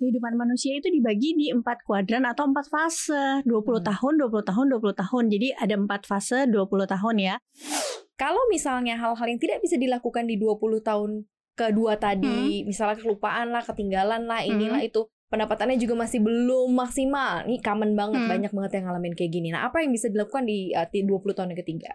kehidupan manusia itu dibagi di empat kuadran atau empat fase 20 Hmm. tahun 20 tahun 20 tahun jadi ada empat fase 20 tahun ya Kalau misalnya hal-hal yang tidak bisa dilakukan di 20 tahun kedua tadi, misalnya kelupaan lah, ketinggalan lah, inilah itu, pendapatannya juga masih belum maksimal. Nih common banget, Hmm. banyak banget yang ngalamin kayak gini. Nah, apa yang bisa dilakukan di di 20 tahun yang ketiga?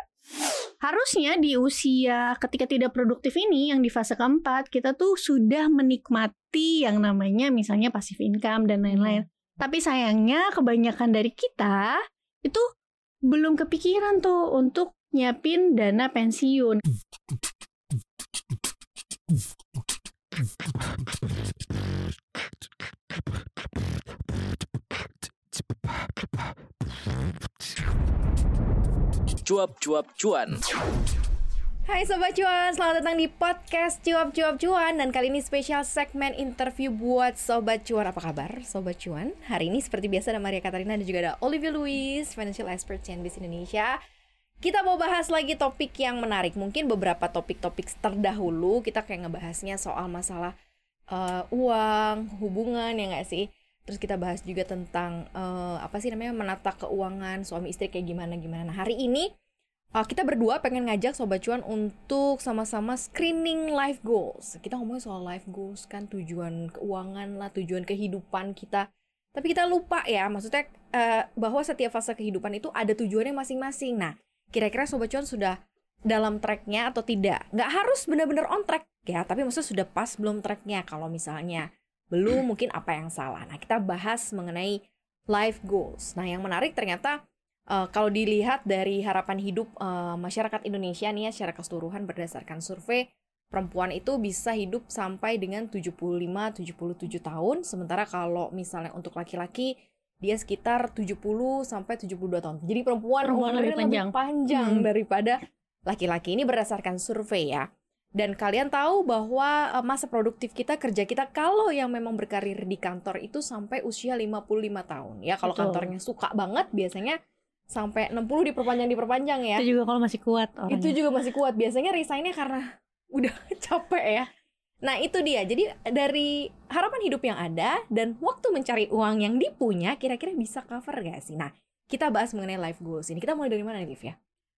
Harusnya di usia ketika tidak produktif ini yang di fase keempat kita tuh sudah menikmati yang namanya misalnya passive income dan lain-lain. Tapi sayangnya kebanyakan dari kita itu belum kepikiran tuh untuk nyiapin dana pensiun Cuap-cuap cuan. Hai Sobat Cuan, selamat datang di podcast Cuap Cuap Cuan Dan kali ini spesial segmen interview buat Sobat Cuan Apa kabar Sobat Cuan? Hari ini seperti biasa ada Maria Katarina dan juga ada Olivia Louis Financial Expert CNBC Indonesia Kita mau bahas lagi topik yang menarik Mungkin beberapa topik-topik terdahulu Kita kayak ngebahasnya soal masalah eh, uang, hubungan ya nggak sih? Terus kita bahas juga tentang eh, apa sih namanya menata keuangan suami istri kayak gimana gimana. Nah hari ini Uh, kita berdua pengen ngajak Sobat Cuan untuk sama-sama screening life goals. Kita ngomongin soal life goals kan tujuan keuangan lah, tujuan kehidupan kita. Tapi kita lupa ya, maksudnya uh, bahwa setiap fase kehidupan itu ada tujuannya masing-masing. Nah, kira-kira Sobat Cuan sudah dalam tracknya atau tidak? Nggak harus benar-benar on track ya, tapi maksudnya sudah pas belum tracknya. Kalau misalnya belum, mungkin apa yang salah. Nah, kita bahas mengenai life goals. Nah, yang menarik ternyata Uh, kalau dilihat dari harapan hidup uh, masyarakat Indonesia nih ya secara keseluruhan berdasarkan survei perempuan itu bisa hidup sampai dengan 75-77 tahun sementara kalau misalnya untuk laki-laki dia sekitar 70 sampai 72 tahun. Jadi perempuan, Perempuan umurnya lebih panjang. panjang Hmm. daripada laki-laki. Ini berdasarkan survei ya. Dan kalian tahu bahwa uh, masa produktif kita kerja kita kalau yang memang berkarir di kantor itu sampai usia 55 tahun. Ya kalau Betul. kantornya suka banget biasanya sampai 60 diperpanjang diperpanjang ya. itu juga kalau masih kuat orangnya Itu juga masih kuat. Biasanya resignnya karena udah capek ya. Nah itu dia. Jadi dari harapan hidup yang ada dan waktu mencari uang yang dipunya, kira-kira bisa cover gak sih? Nah kita bahas mengenai life goals ini. Kita mulai dari mana nih, Liv ya?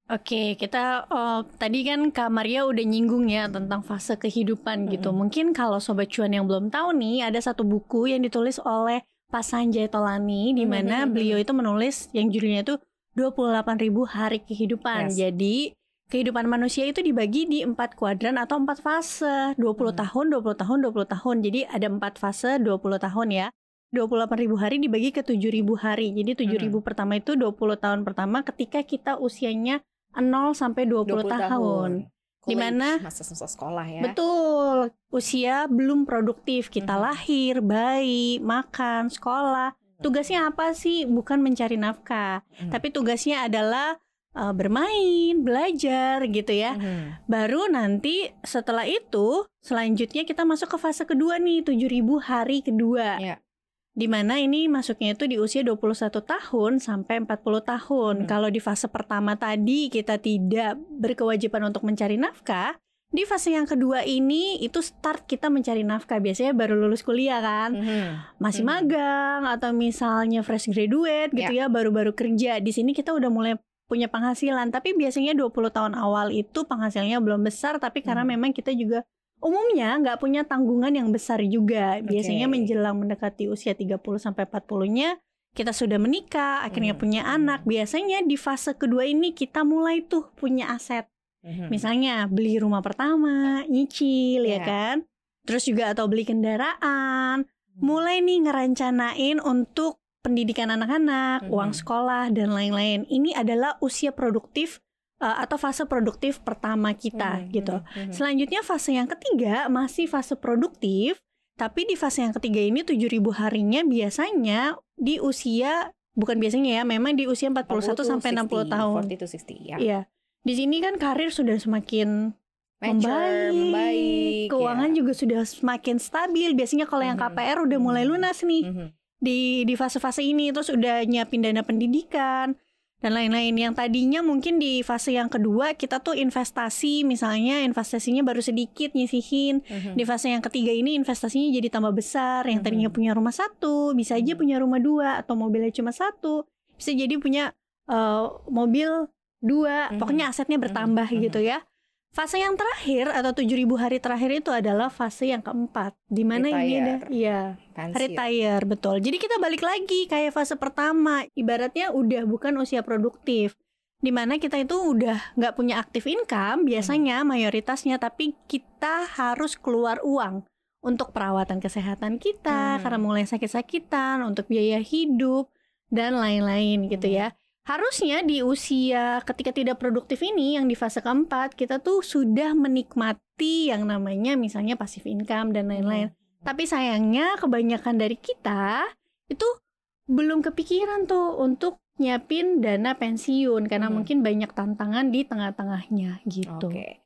Oke, kita oh, tadi kan Kak Maria udah nyinggung ya tentang fase kehidupan gitu. Mungkin kalau sobat cuan yang belum tahu nih, ada satu buku yang ditulis oleh Pak Sanjay Tolani di mana Mhm. beliau itu menulis yang judulnya itu 28.000 hari kehidupan. Yes. Jadi kehidupan manusia itu dibagi di empat kuadran atau empat fase 20 Hmm. tahun 20 tahun 20 tahun jadi ada empat fase 20 tahun ya 28.000 hari dibagi ke 7.000 hari jadi 7.000 pertama itu 20 tahun pertama ketika kita usianya 0 sampai 20, 20 tahun. Di College, mana? Masa-masa sekolah ya. Betul, usia belum produktif. Kita Mhm. lahir, bayi, makan, sekolah. Tugasnya apa sih? Bukan mencari nafkah, Mhm. tapi tugasnya adalah uh, bermain, belajar gitu ya. Mhm. Baru nanti setelah itu selanjutnya kita masuk ke fase kedua nih, 7000 hari kedua. Ya. Di mana ini masuknya itu di usia 21 tahun sampai 40 tahun. Hmm. Kalau di fase pertama tadi kita tidak berkewajiban untuk mencari nafkah, di fase yang kedua ini itu start kita mencari nafkah. Biasanya baru lulus kuliah kan, Mhm. masih Hmm. magang atau misalnya fresh graduate gitu ya, baru-baru kerja. Di sini kita udah mulai punya penghasilan, tapi biasanya 20 tahun awal itu penghasilannya belum besar tapi karena Hmm. memang kita juga umumnya nggak punya tanggungan yang besar juga. Biasanya Oke. menjelang mendekati usia 30 sampai 40-nya kita sudah menikah, akhirnya Hmm. punya anak. Biasanya di fase kedua ini kita mulai tuh punya aset. Mhm. Misalnya beli rumah pertama, nyicil ya Iya. kan? Terus juga atau beli kendaraan, mulai nih ngerancanain untuk pendidikan anak-anak, Mhm. uang sekolah dan lain-lain. Ini adalah usia produktif uh, atau fase produktif pertama kita Mhm. gitu. Mhm. Selanjutnya fase yang ketiga masih fase produktif, tapi di fase yang ketiga ini 7000 harinya biasanya di usia bukan biasanya ya, memang di usia 41 sampai 60 tahun. 40 to 60 ya. Iya. Di sini kan karir sudah semakin Mature, membaik, membaik, keuangan ya. juga sudah semakin stabil. Biasanya kalau yang Mhm. KPR udah mulai Mhm. lunas nih Mhm. di di fase-fase ini terus udah nyiapin dana pendidikan. Dan lain-lain yang tadinya mungkin di fase yang kedua kita tuh investasi misalnya investasinya baru sedikit nyisihin Mhm. di fase yang ketiga ini investasinya jadi tambah besar yang tadinya Mhm. punya rumah satu bisa aja Mhm. punya rumah dua atau mobilnya cuma satu bisa jadi punya eh, mobil dua Mhm. pokoknya asetnya bertambah Mhm. gitu ya fase yang terakhir atau 7000 hari terakhir itu adalah fase yang keempat di mana ini ada iya retire betul. Jadi kita balik lagi kayak fase pertama ibaratnya udah bukan usia produktif di mana kita itu udah nggak punya aktif income biasanya mayoritasnya tapi kita harus keluar uang untuk perawatan kesehatan kita Hmm. karena mulai sakit-sakitan untuk biaya hidup dan lain-lain gitu Hmm. ya harusnya di usia ketika tidak produktif ini yang di fase keempat kita tuh sudah menikmati yang namanya misalnya passive income dan lain-lain tapi sayangnya kebanyakan dari kita itu belum kepikiran tuh untuk nyiapin dana pensiun karena Mhm. mungkin banyak tantangan di tengah-tengahnya gitu. Oke.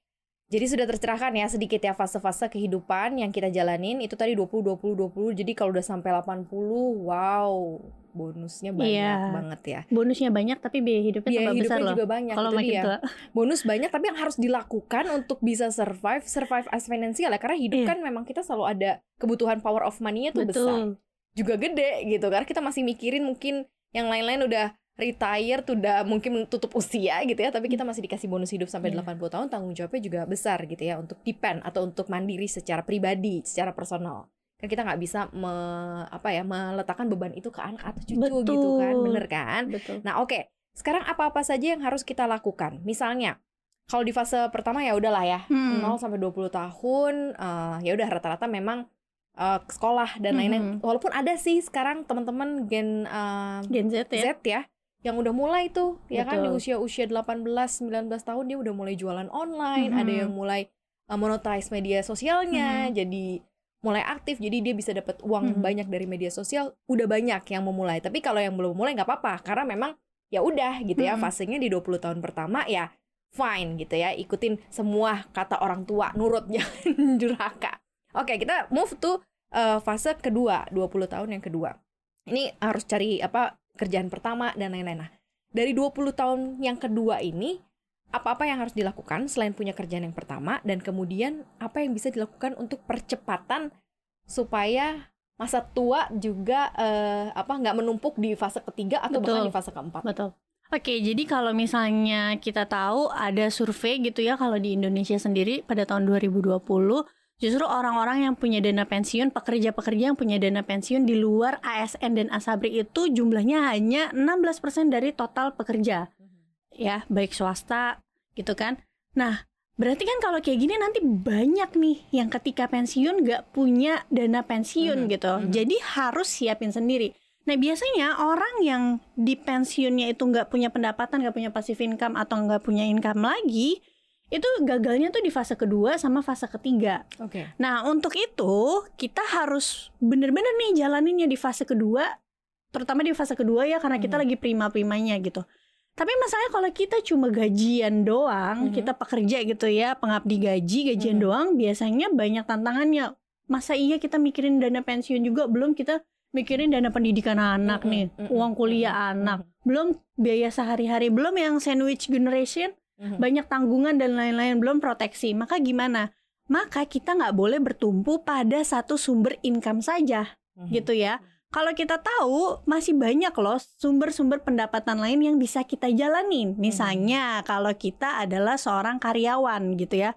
Jadi sudah tercerahkan ya sedikit ya fase-fase kehidupan yang kita jalanin itu tadi 20 20 20. Jadi kalau udah sampai 80, wow, bonusnya banyak Iya. banget ya. Bonusnya banyak tapi biaya hidupnya Biaya tambah besar hidupnya loh. juga banyak Kalau makin dia. tua. Bonus banyak tapi yang harus dilakukan untuk bisa survive, survive as financial ya karena hidup Iya. kan memang kita selalu ada kebutuhan power of money-nya tuh besar. Betul. Juga gede gitu karena kita masih mikirin mungkin yang lain-lain udah retire tuh udah mungkin tutup usia gitu ya tapi kita masih dikasih bonus hidup sampai Iya. 80 tahun tanggung jawabnya juga besar gitu ya untuk depend atau untuk mandiri secara pribadi secara personal kan kita nggak bisa me- apa ya meletakkan beban itu ke anak atau cucu gitu kan Betul. bener kan Betul. nah oke sekarang apa-apa saja yang harus kita lakukan misalnya kalau di fase pertama ya udahlah ya Hmm. 0 sampai 20 tahun eh, ya udah rata-rata memang eh, sekolah dan lain-lain Mhm. walaupun ada sih sekarang teman-teman gen eh, Gen Z ya. Z ya yang udah mulai tuh ya kan di Betul. usia-usia 18 19 tahun dia udah mulai jualan online, ada Mhm. yang mulai uh, monetize media sosialnya, jadi mulai aktif jadi dia bisa dapat uang Mhm. banyak dari media sosial, udah banyak yang mau mulai. Tapi kalau yang belum mulai nggak apa-apa karena memang ya udah gitu ya Mhm. fasenya di 20 tahun pertama ya fine gitu ya, ikutin semua kata orang tua, nurut jangan durhaka. Oke, kita move to uh, fase kedua, 20 tahun yang kedua. Ini harus cari apa kerjaan pertama dan lain-lain. Nah, dari 20 tahun yang kedua ini apa-apa yang harus dilakukan selain punya kerjaan yang pertama dan kemudian apa yang bisa dilakukan untuk percepatan supaya masa tua juga eh, apa nggak menumpuk di fase ketiga atau bahkan Betul. di fase keempat. Betul. Oke, jadi kalau misalnya kita tahu ada survei gitu ya kalau di Indonesia sendiri pada tahun 2020 justru orang-orang yang punya dana pensiun, pekerja-pekerja yang punya dana pensiun di luar ASN dan Asabri itu jumlahnya hanya 16% dari total pekerja. Ya, baik swasta gitu kan. Nah, berarti kan kalau kayak gini nanti banyak nih yang ketika pensiun nggak punya dana pensiun Mhm, gitu. mhm. Jadi harus siapin sendiri. Nah biasanya orang yang di pensiunnya itu nggak punya pendapatan, nggak punya passive income atau nggak punya income lagi, itu gagalnya tuh di fase kedua sama fase ketiga. Oke. Nah untuk itu kita harus bener-bener nih jalaninnya di fase kedua, terutama di fase kedua ya karena kita Mhm. lagi prima-primanya gitu. Tapi masalahnya kalau kita cuma gajian doang, Mhm. kita pekerja gitu ya, pengabdi gaji, gajian Mhm. doang, biasanya banyak tantangannya. Masa iya kita mikirin dana pensiun juga belum kita mikirin dana pendidikan anak Mm-mm, nih, mm-mm, uang kuliah mm-mm, anak, belum biaya sehari-hari, belum yang sandwich generation, Mhm. banyak tanggungan dan lain-lain, belum proteksi. Maka gimana? Maka kita nggak boleh bertumpu pada satu sumber income saja, Mhm. gitu ya. Kalau kita tahu masih banyak loh sumber-sumber pendapatan lain yang bisa kita jalanin. Misalnya kalau kita adalah seorang karyawan gitu ya.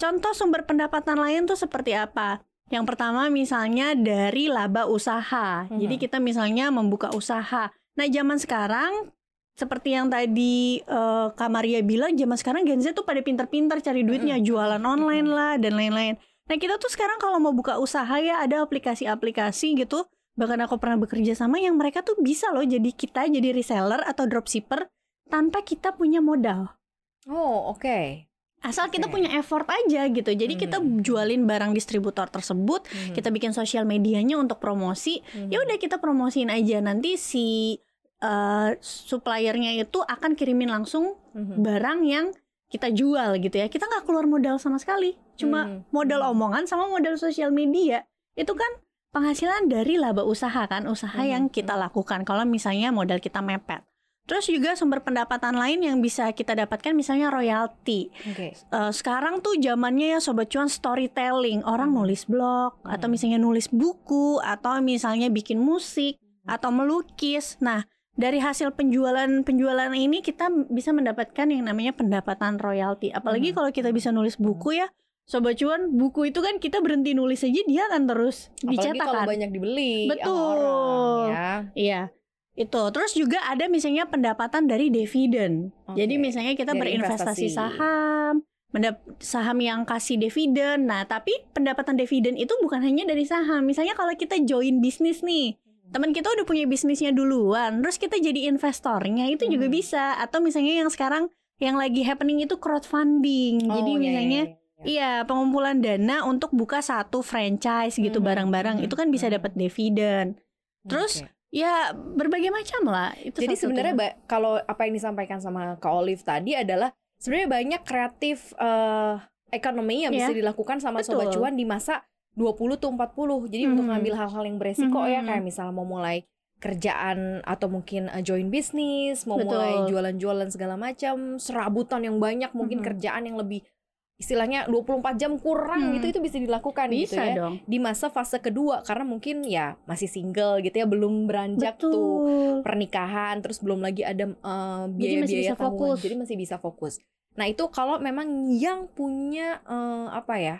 Contoh sumber pendapatan lain tuh seperti apa? Yang pertama misalnya dari laba usaha. Jadi Mhm. kita misalnya membuka usaha. Nah, zaman sekarang seperti yang tadi eh, Kak Maria bilang, zaman sekarang Gen Z tuh pada pinter-pinter cari duitnya, Mm-mm. jualan online Mm-mm. lah dan lain-lain. Nah, kita tuh sekarang kalau mau buka usaha ya ada aplikasi-aplikasi gitu. Bahkan aku pernah bekerja sama yang mereka tuh bisa loh jadi kita jadi reseller atau dropshipper tanpa kita punya modal. Oh, oke. Asal kita punya effort aja gitu. Jadi kita Hmm. jualin barang distributor tersebut, Mhm. kita bikin sosial medianya untuk promosi. Mhm. Ya udah kita promosiin aja nanti si eh, suppliernya itu akan kirimin langsung Mhm. barang yang kita jual gitu ya. Kita nggak keluar modal sama sekali. Cuma Mhm. modal Mhm. omongan sama modal sosial media. Itu kan penghasilan dari laba usaha kan, usaha Mhm. yang kita lakukan. Kalau misalnya modal kita mepet. Terus juga sumber pendapatan lain yang bisa kita dapatkan misalnya royalti. Oke. Eh, sekarang tuh zamannya ya sobat cuan storytelling. Orang nulis blog atau misalnya nulis buku atau misalnya bikin musik atau melukis. Nah, dari hasil penjualan-penjualan ini kita bisa mendapatkan yang namanya pendapatan royalti. Apalagi Hmm. kalau kita bisa nulis buku ya. Sobat cuan, buku itu kan kita berhenti nulis aja dia akan terus Apalagi dicetak kalau kan. banyak dibeli Betul. orang ya. Iya. Itu. Terus juga ada misalnya pendapatan dari dividen. Oke. Jadi misalnya kita Dari berinvestasi investasi. saham, saham yang kasih dividen. Nah, tapi pendapatan dividen itu bukan hanya dari saham. Misalnya kalau kita join bisnis nih, teman kita udah punya bisnisnya duluan, terus kita jadi investornya itu juga Hmm. bisa. Atau misalnya yang sekarang yang lagi happening itu crowdfunding. Oh, jadi iya, misalnya iya, iya. Iya, pengumpulan dana untuk buka satu franchise gitu Mhm, barang-barang mhm, itu kan bisa mhm. dapat dividen. Terus Oke. Ya berbagai macam lah. Itu Jadi sebenarnya ba- kalau apa yang disampaikan sama Kak Olive tadi adalah sebenarnya banyak kreatif eh, ekonomi yang bisa Iya. dilakukan sama sobat Betul. cuan di masa 20 tuh 40. Jadi untuk Mhm. ngambil hal-hal yang beresiko ya Mhm. kayak misalnya mau mulai kerjaan atau mungkin eh, join bisnis, mau Betul. mulai jualan-jualan segala macam, serabutan yang banyak, mungkin Mhm. kerjaan yang lebih istilahnya 24 jam kurang Hmm. gitu itu bisa dilakukan gitu bisa ya. dong. Di masa fase kedua karena mungkin ya masih single gitu ya, belum beranjak tuh Betul. pernikahan terus belum lagi ada eh, Jadi biaya-biaya masih bisa tanggungan. fokus. jadi masih bisa fokus nah itu kalau memang yang punya eh, apa ya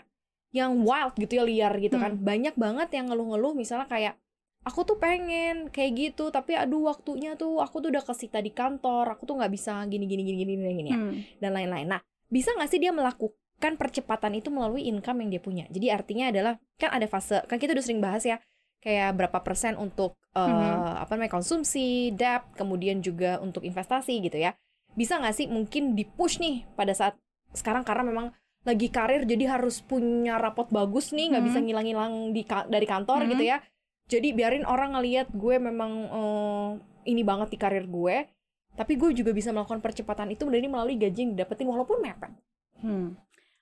yang wild gitu ya liar gitu kan Hmm. banyak banget yang ngeluh-ngeluh misalnya kayak aku tuh pengen kayak gitu tapi aduh waktunya tuh aku tuh udah kesita di kantor aku tuh nggak bisa gini gini gini gini gini, gini ya Hmm. dan lain-lain. Nah, bisa nggak sih dia melakukan percepatan itu melalui income yang dia punya? Jadi artinya adalah kan ada fase kan kita udah sering bahas ya kayak berapa persen untuk eh, Mhm. apa namanya konsumsi, debt, kemudian juga untuk investasi gitu ya. Bisa nggak sih mungkin di push nih pada saat sekarang karena memang lagi karir jadi harus punya rapot bagus nih nggak Mhm. bisa ngilang-ngilang di dari kantor Mhm. gitu ya. Jadi biarin orang ngelihat gue memang eh, ini banget di karir gue, tapi gue juga bisa melakukan percepatan itu dari melalui gaji yang didapetin walaupun mepet. Hmm.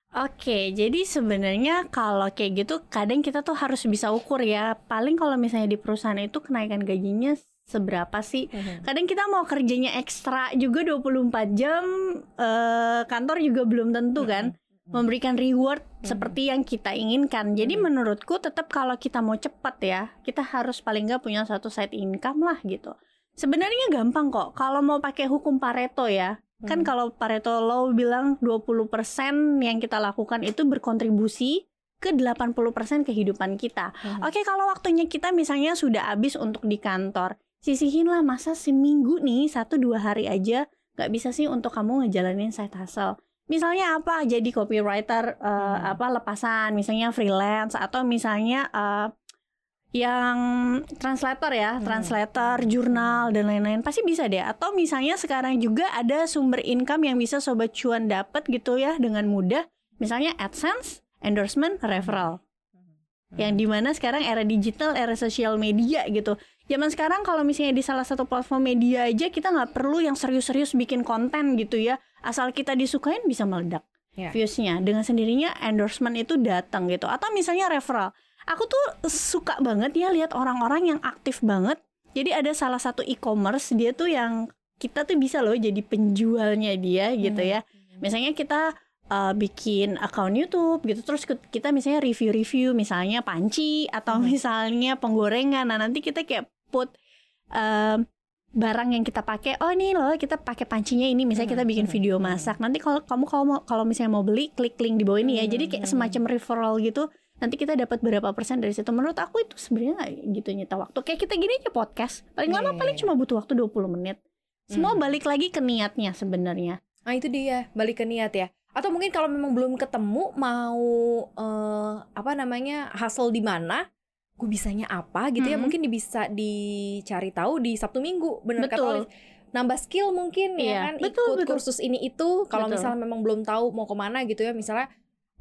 Oke, jadi sebenarnya kalau kayak gitu kadang kita tuh harus bisa ukur ya. Paling kalau misalnya di perusahaan itu kenaikan gajinya seberapa sih? Kadang kita mau kerjanya ekstra juga 24 jam eh, kantor juga belum tentu kan memberikan reward seperti yang kita inginkan. Jadi Mhm. menurutku tetap kalau kita mau cepat ya, kita harus paling nggak punya satu side income lah gitu. Sebenarnya gampang kok. Kalau mau pakai hukum Pareto ya, kan Mhm. kalau Pareto Law bilang 20% yang kita lakukan itu berkontribusi ke 80% kehidupan kita. Mhm. Oke, kalau waktunya kita misalnya sudah habis untuk di kantor, sisihinlah masa seminggu nih satu dua hari aja nggak bisa sih untuk kamu ngejalanin side hustle. Misalnya apa? Jadi copywriter eh, Hmm. apa lepasan, misalnya freelance atau misalnya eh, yang translator ya, Hmm. translator, jurnal dan lain-lain pasti bisa deh. Atau misalnya sekarang juga ada sumber income yang bisa sobat cuan dapat gitu ya dengan mudah. Misalnya AdSense, endorsement, referral. Yang di mana sekarang era digital, era sosial media gitu. Zaman sekarang kalau misalnya di salah satu platform media aja kita nggak perlu yang serius-serius bikin konten gitu ya. Asal kita disukain bisa meledak Ya. viewsnya. Dengan sendirinya endorsement itu datang gitu. Atau misalnya referral. Aku tuh suka banget ya lihat orang-orang yang aktif banget. Jadi ada salah satu e-commerce dia tuh yang kita tuh bisa loh jadi penjualnya dia gitu ya. Misalnya kita uh, bikin account YouTube gitu terus kita misalnya review-review misalnya panci atau misalnya penggorengan. Nah, nanti kita kayak put um, barang yang kita pakai. Oh, ini loh kita pakai pancinya ini misalnya kita bikin Hmm, video hmm, masak. Nanti kalau kamu kalau mau kalau misalnya mau beli klik link di bawah ini ya. Hmm, Jadi kayak hmm. semacam referral gitu. Nanti kita dapat berapa persen dari situ. Menurut aku itu sebenarnya nggak gitu nyita waktu. Kayak kita gini aja podcast. Paling Iya, lama iya, paling iya. cuma butuh waktu 20 menit. Semua Hmm. balik lagi ke niatnya sebenarnya. Nah itu dia balik ke niat ya. Atau mungkin kalau memang belum ketemu mau eh, apa namanya hustle di mana, gue bisanya apa gitu ya Mhm. mungkin bisa dicari tahu di Sabtu Minggu bener kata. Olive. Nambah skill mungkin Iya, ya kan betul, ikut betul. kursus ini itu kalau misalnya memang belum tahu mau ke mana gitu ya misalnya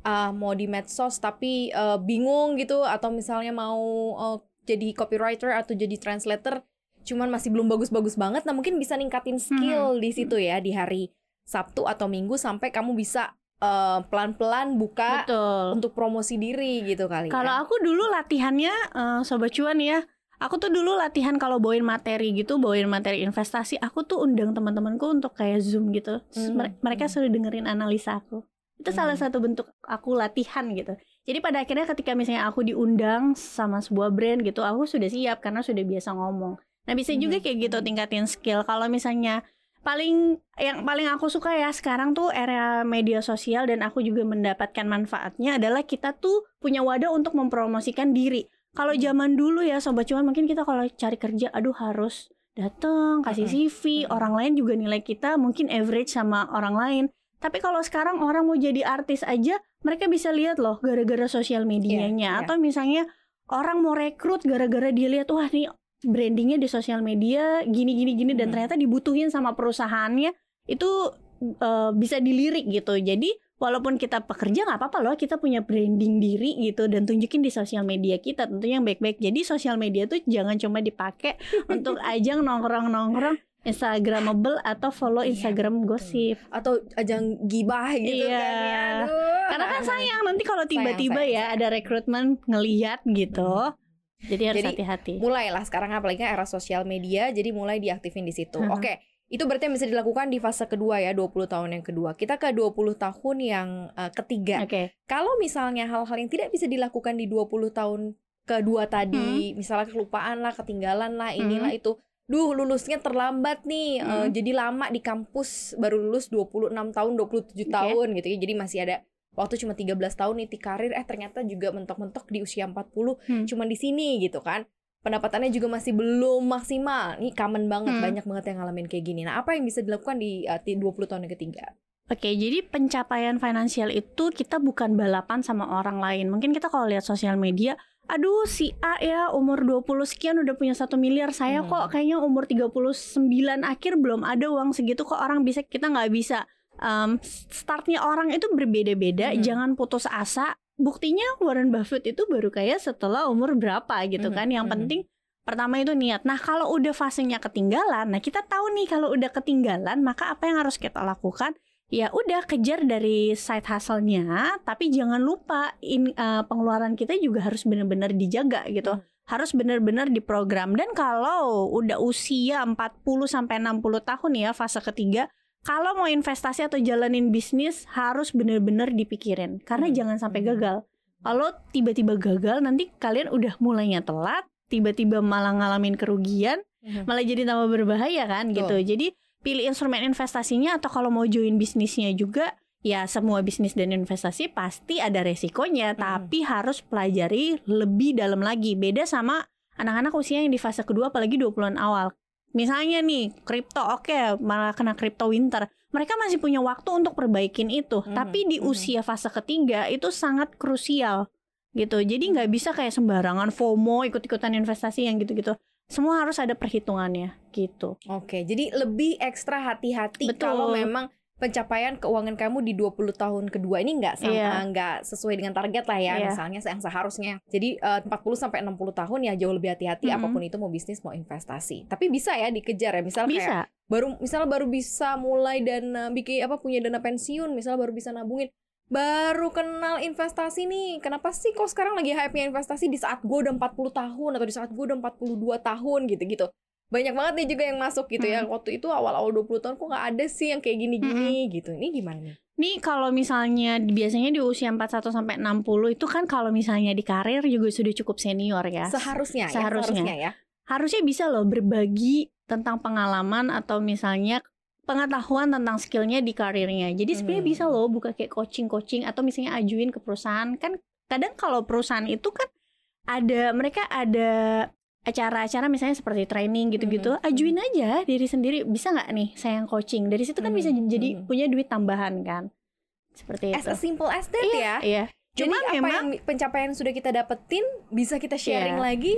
ah, mau di medsos tapi eh, bingung gitu atau misalnya mau eh, jadi copywriter atau jadi translator cuman masih belum bagus-bagus banget nah mungkin bisa ningkatin skill Mhm. di situ ya di hari Sabtu atau Minggu sampai kamu bisa eh, pelan-pelan buka Betul. untuk promosi diri gitu kali Kalau ya. aku dulu latihannya eh, sobat cuan ya, Aku tuh dulu latihan kalau bawain materi gitu, bawain materi investasi, aku tuh undang teman-temanku untuk kayak Zoom gitu. Hmm, mere- Mereka hmm. suruh dengerin analisa aku. Itu salah Hmm. satu bentuk aku latihan gitu. Jadi pada akhirnya ketika misalnya aku diundang sama sebuah brand gitu, aku sudah siap karena sudah biasa ngomong. Nah, bisa juga Mhm, kayak gitu tingkatin skill. Kalau misalnya paling yang paling aku suka ya sekarang tuh era media sosial dan aku juga mendapatkan manfaatnya adalah kita tuh punya wadah untuk mempromosikan diri. Kalau Hmm. zaman dulu ya sobat cuan mungkin kita kalau cari kerja aduh harus datang kasih Mhm, CV, mhm. orang lain juga nilai kita mungkin average sama orang lain. Tapi kalau sekarang orang mau jadi artis aja mereka bisa lihat loh gara-gara sosial medianya iya. atau misalnya orang mau rekrut gara-gara dia lihat wah nih brandingnya di sosial media gini gini gini dan Mhm. ternyata dibutuhin sama perusahaannya itu eh, bisa dilirik gitu. Jadi walaupun kita pekerja nggak apa-apa loh kita punya branding diri gitu dan tunjukin di sosial media kita tentunya yang baik-baik. Jadi sosial media tuh jangan cuma dipakai untuk ajang nongkrong-nongkrong Instagramable atau follow Iya, Instagram betul. gosip. atau ajang gibah gitu Iya. kan ya. Aduh. Karena kan sayang nanti kalau tiba-tiba sayang, ya ada rekrutmen ngelihat gitu. Jadi harus hati-hati. mulailah sekarang apalagi kan era sosial media jadi mulai diaktifin di situ. Mhm. Oke, itu berarti yang bisa dilakukan di fase kedua ya, 20 tahun yang kedua. Kita ke 20 tahun yang eh, ketiga. Oke. Kalau misalnya hal-hal yang tidak bisa dilakukan di 20 tahun kedua tadi, misalnya kelupaan lah, ketinggalan lah, inilah itu. Duh, lulusnya terlambat nih. eh, Hmm. jadi lama di kampus baru lulus 26 tahun, 27 Oke. tahun gitu ya. Jadi masih ada waktu cuma 13 tahun nih karir eh ternyata juga mentok-mentok di usia 40 Hmm. cuma di sini gitu kan. Pendapatannya juga masih belum maksimal. Nih common banget, Hmm. banyak banget yang ngalamin kayak gini. Nah, apa yang bisa dilakukan di eh, di 20 tahun yang ketiga? Oke, jadi pencapaian finansial itu kita bukan balapan sama orang lain. Mungkin kita kalau lihat sosial media, aduh si A ya umur 20 sekian udah punya satu miliar, saya Hmm. kok kayaknya umur 39 akhir belum ada uang segitu kok orang bisa, kita nggak bisa. Em, startnya orang itu berbeda-beda, Hmm. jangan putus asa. Buktinya Warren Buffett itu baru kaya setelah umur berapa gitu Hmm, kan. Yang hmm. penting pertama itu niat. Nah kalau udah fasenya ketinggalan, nah kita tahu nih kalau udah ketinggalan, maka apa yang harus kita lakukan? Ya udah kejar dari side hustle-nya tapi jangan lupa in, eh, pengeluaran kita juga harus benar-benar dijaga gitu Hmm. harus benar-benar diprogram dan kalau udah usia 40 sampai 60 tahun ya fase ketiga kalau mau investasi atau jalanin bisnis harus benar-benar dipikirin karena Hmm. jangan sampai Hmm. gagal kalau tiba-tiba gagal nanti kalian udah mulainya telat tiba-tiba malah ngalamin kerugian malah jadi tambah berbahaya kan gitu. Jadi pilih instrumen investasinya atau kalau mau join bisnisnya juga ya semua bisnis dan investasi pasti ada resikonya Mhm. tapi harus pelajari lebih dalam lagi. Beda sama anak-anak usia yang di fase kedua apalagi 20-an awal. Misalnya nih kripto oke malah kena kripto winter. Mereka masih punya waktu untuk perbaikin itu. Mhm, Tapi di usia fase ketiga itu sangat krusial gitu. Jadi nggak bisa kayak sembarangan FOMO ikut-ikutan investasi yang gitu-gitu. Semua harus ada perhitungannya gitu. Oke, jadi lebih ekstra hati-hati kalau memang pencapaian keuangan kamu di 20 tahun kedua ini nggak sama Iya. nggak sesuai dengan target lah ya Iya. misalnya yang seharusnya. Jadi eh, 40 sampai 60 tahun ya jauh lebih hati-hati Mm-mm. apa pun itu mau bisnis mau investasi. Tapi bisa ya dikejar ya. Misal kayak Bisa. baru misalnya baru bisa mulai dana bikin apa punya dana pensiun, misalnya baru bisa nabungin baru kenal investasi nih. Kenapa sih kok sekarang lagi hype-nya investasi di saat gue udah 40 tahun atau di saat gue udah 42 tahun gitu-gitu. Banyak banget nih juga yang masuk gitu ya. Waktu itu awal-awal 20 tahun kok nggak ada sih yang kayak gini-gini gitu. Ini gimana nih? Nih kalau misalnya biasanya di usia 41 sampai 60 itu kan kalau misalnya di karir juga sudah cukup senior ya. Seharusnya, Seharusnya. ya, seharusnya ya. Harusnya bisa loh berbagi tentang pengalaman atau misalnya pengetahuan tentang skillnya di karirnya. Jadi sebenarnya Hmm. bisa loh buka kayak coaching-coaching atau misalnya ajuin ke perusahaan. Kan kadang kalau perusahaan itu kan ada mereka ada acara-acara misalnya seperti training gitu-gitu, Mhm. ajuin aja diri sendiri. Bisa nggak nih saya yang coaching? Dari situ kan bisa Mhm. jadi Mhm. punya duit tambahan kan. Seperti As itu. a simple as that ya. Iya. Jadi Cuma apa memang yang pencapaian sudah kita dapetin bisa kita sharing Iya. lagi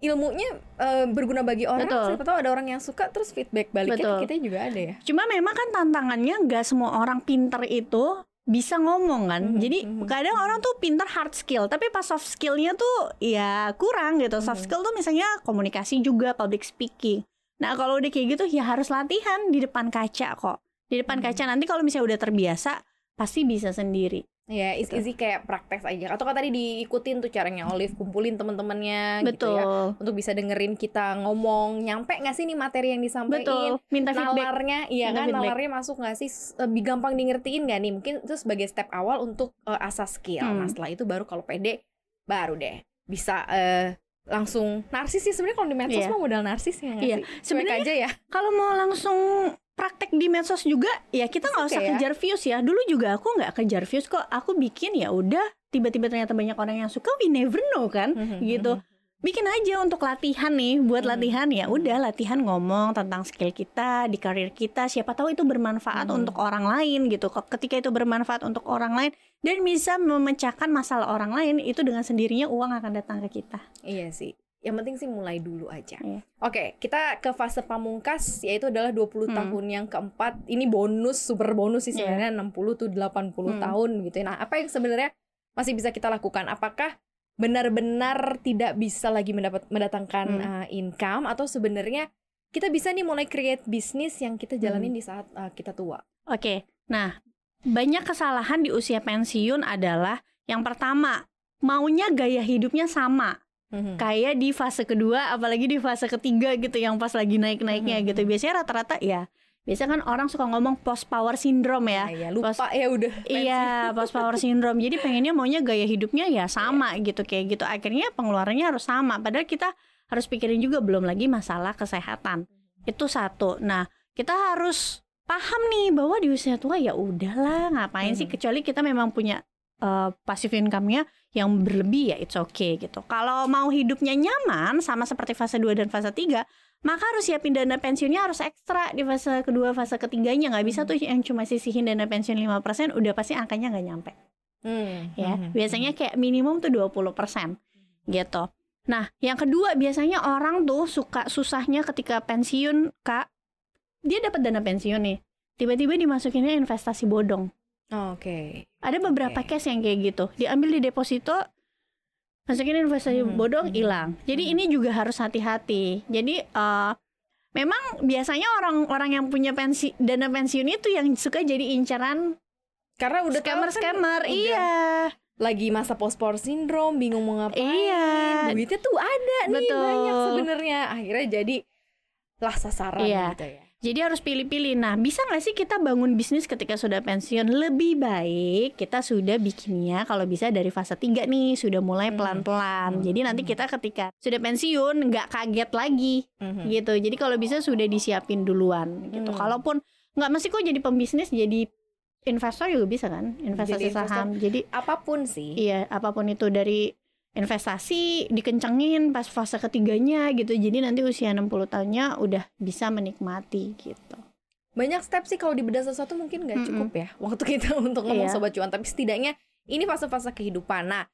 ilmunya eh, berguna bagi orang. Betul. Siapa tahu ada orang yang suka terus feedback baliknya Betul. ke kita juga ada ya. Cuma memang kan tantangannya nggak semua orang pinter itu bisa ngomong kan. Mhm, Jadi mhm. kadang orang tuh pinter hard skill, tapi pas soft skillnya tuh ya kurang gitu. Soft Mhm. skill tuh misalnya komunikasi juga, public speaking. Nah kalau udah kayak gitu ya harus latihan di depan kaca kok. Di depan Mhm. kaca nanti kalau misalnya udah terbiasa pasti bisa sendiri. Ya, it's Gitu. easy kayak praktek aja. Atau kan tadi diikutin tuh caranya Olive kumpulin teman-temannya gitu ya. Untuk bisa dengerin kita ngomong, nyampe nggak sih nih materi yang disampaikan? Betul. Minta feedback. nalarnya iya Minta kan feedback. nalarnya masuk nggak sih lebih gampang di ngertiin nggak nih mungkin itu sebagai step awal untuk eh, asas skill Hmm. nah setelah itu baru kalau pede baru deh bisa eh, langsung narsis sih sebenarnya kalau di medsos Iya. mah modal narsis ya Iya. Cuek Sebenarnya aja ya Kalau mau langsung praktek di medsos juga, ya kita nggak usah Oke ya. kejar views ya. Dulu juga aku nggak kejar views kok. Aku bikin ya udah. Tiba-tiba ternyata banyak orang yang suka. We never know kan, Hmm, gitu. Bikin aja untuk latihan nih, buat Hmm. latihan ya. Udah latihan ngomong tentang skill kita di karir kita. Siapa tahu itu bermanfaat Hmm. untuk orang lain gitu. Kok Ketika itu bermanfaat untuk orang lain dan bisa memecahkan masalah orang lain, itu dengan sendirinya uang akan datang ke kita. iya sih yang penting sih mulai dulu aja Iya. oke kita ke fase pamungkas yaitu adalah 20 Hmm. tahun yang keempat ini bonus super bonus sih Iya. sebenarnya 60 tuh 80 Hmm. tahun gitu ya. nah apa yang sebenarnya masih bisa kita lakukan apakah benar-benar tidak bisa lagi mendapat mendatangkan Hmm. uh, income atau sebenarnya kita bisa nih mulai create bisnis yang kita jalanin Hmm. di saat uh, kita tua. Oke, nah banyak kesalahan di usia pensiun adalah yang pertama maunya gaya hidupnya sama Mhm. kayak di fase kedua, apalagi di fase ketiga gitu yang pas lagi naik-naiknya Mhm. gitu. Biasanya rata-rata ya, biasanya kan orang suka ngomong post power syndrome ya. Ya, ya, lupa ya udah. Iya, post power syndrome. Jadi pengennya maunya gaya hidupnya ya sama gitu kayak gitu. Akhirnya pengeluarannya harus sama. Padahal kita harus pikirin juga belum lagi masalah kesehatan. Itu satu. Nah, kita harus paham nih bahwa di usia tua ya udahlah ngapain sih Mhm. kecuali kita memang punya uh, passive income-nya yang berlebih ya it's okay gitu. Kalau mau hidupnya nyaman sama seperti fase 2 dan fase 3, maka harus siapin dana pensiunnya harus ekstra di fase kedua, fase ketiganya nggak bisa tuh yang cuma sisihin dana pensiun 5% udah pasti angkanya nggak nyampe Hmm. ya. Mhm. Biasanya kayak minimum tuh 20% gitu. Nah, yang kedua biasanya orang tuh suka susahnya ketika pensiun, Kak. Dia dapat dana pensiun nih. Tiba-tiba dimasukinnya investasi bodong. Oh, Oke. Ada beberapa Oke. case yang kayak gitu. Diambil di deposito, masukin investasi Hmm, bodong, hmm, hilang. Jadi hmm. ini juga harus hati-hati. Jadi eh, memang biasanya orang-orang yang punya pensi dana pensiun itu yang suka jadi incaran Karena udah tahu kan scammer-scammer. udah Iya. Lagi masa post power syndrome, bingung mau ngapain. Iya. Duitnya tuh ada nih Betul. banyak sebenarnya. Akhirnya jadi lah sasaran Iya. gitu ya. Jadi harus pilih-pilih. Nah, bisa nggak sih kita bangun bisnis ketika sudah pensiun? Lebih baik kita sudah bikinnya kalau bisa dari fase 3 nih, sudah mulai Hmm. pelan-pelan. Hmm. Jadi nanti Hmm. kita ketika sudah pensiun nggak kaget lagi Mhm. gitu. Jadi kalau bisa sudah disiapin duluan gitu. Hmm. Kalaupun nggak mesti kok jadi pembisnis, jadi investor juga bisa kan? Investasi Jadi investor. saham. Jadi Apa pun sih. iya, apa pun itu dari investasi dikencengin pas fase ketiganya gitu. Jadi nanti usia 60 tahunnya udah bisa menikmati gitu. Banyak step sih kalau dibedah sesuatu mungkin nggak cukup ya waktu kita untuk ngomong Iya. sobat cuan. Tapi setidaknya ini fase-fase kehidupan. Nah,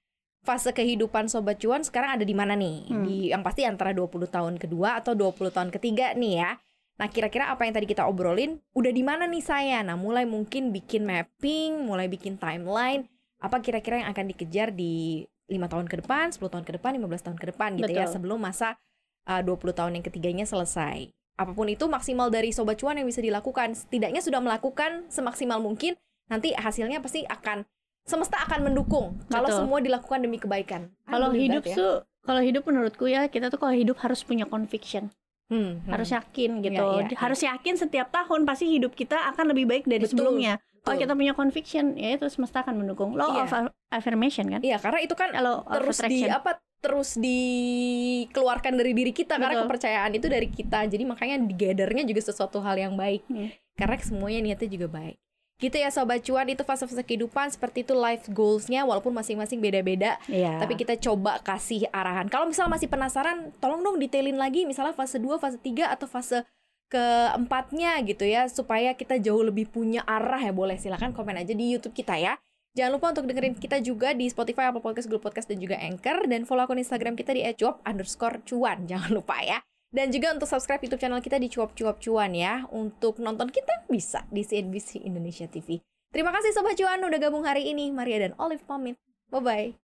fase kehidupan sobat cuan sekarang ada di mana nih? Hmm. Di yang pasti antara 20 tahun kedua atau 20 tahun ketiga nih ya. Nah, kira-kira apa yang tadi kita obrolin udah di mana nih saya? Nah, mulai mungkin bikin mapping, mulai bikin timeline. Apa kira-kira yang akan dikejar di lima tahun ke depan, 10 tahun ke depan, 15 tahun ke depan gitu ya Betul. sebelum masa uh, 20 tahun yang ketiganya selesai. Apa pun itu maksimal dari sobat cuan yang bisa dilakukan. Setidaknya sudah melakukan semaksimal mungkin. Nanti hasilnya pasti akan semesta akan mendukung kalau Betul. semua dilakukan demi kebaikan. Kalau hidup ya. tuh, kalau hidup menurutku ya kita tuh kalau hidup harus punya conviction, Hmm, hmm. harus yakin gitu, Iya, iya, harus yakin setiap tahun pasti hidup kita akan lebih baik dari Betul, sebelumnya. Kalau betul. kita punya conviction, ya itu semesta akan mendukung. Law Iya. of affirmation kan? Iya, karena itu kan Law of terus di apa terus dikeluarkan dari diri kita karena Betul. kepercayaan itu dari kita. Jadi makanya di gathernya juga sesuatu hal yang baik. Hmm. Karena semuanya niatnya juga baik. Gitu ya sobat cuan itu fase-fase kehidupan seperti itu life goalsnya walaupun masing-masing beda-beda Iya. tapi kita coba kasih arahan. Kalau misalnya masih penasaran, tolong dong detailin lagi misalnya fase 2, fase 3 atau fase keempatnya gitu ya supaya kita jauh lebih punya arah ya boleh silakan komen aja di YouTube kita ya. Jangan lupa untuk dengerin kita juga di Spotify, Apple Podcast, Google Podcast, dan juga Anchor. Dan follow akun Instagram kita di @cuap underscore cuan. Jangan lupa ya. Dan juga untuk subscribe YouTube channel kita di Cuap Cuap Cuan ya. Untuk nonton kita bisa di CNBC Indonesia TV. Terima kasih Sobat Cuan udah gabung hari ini. Maria dan Olive pamit. Bye-bye.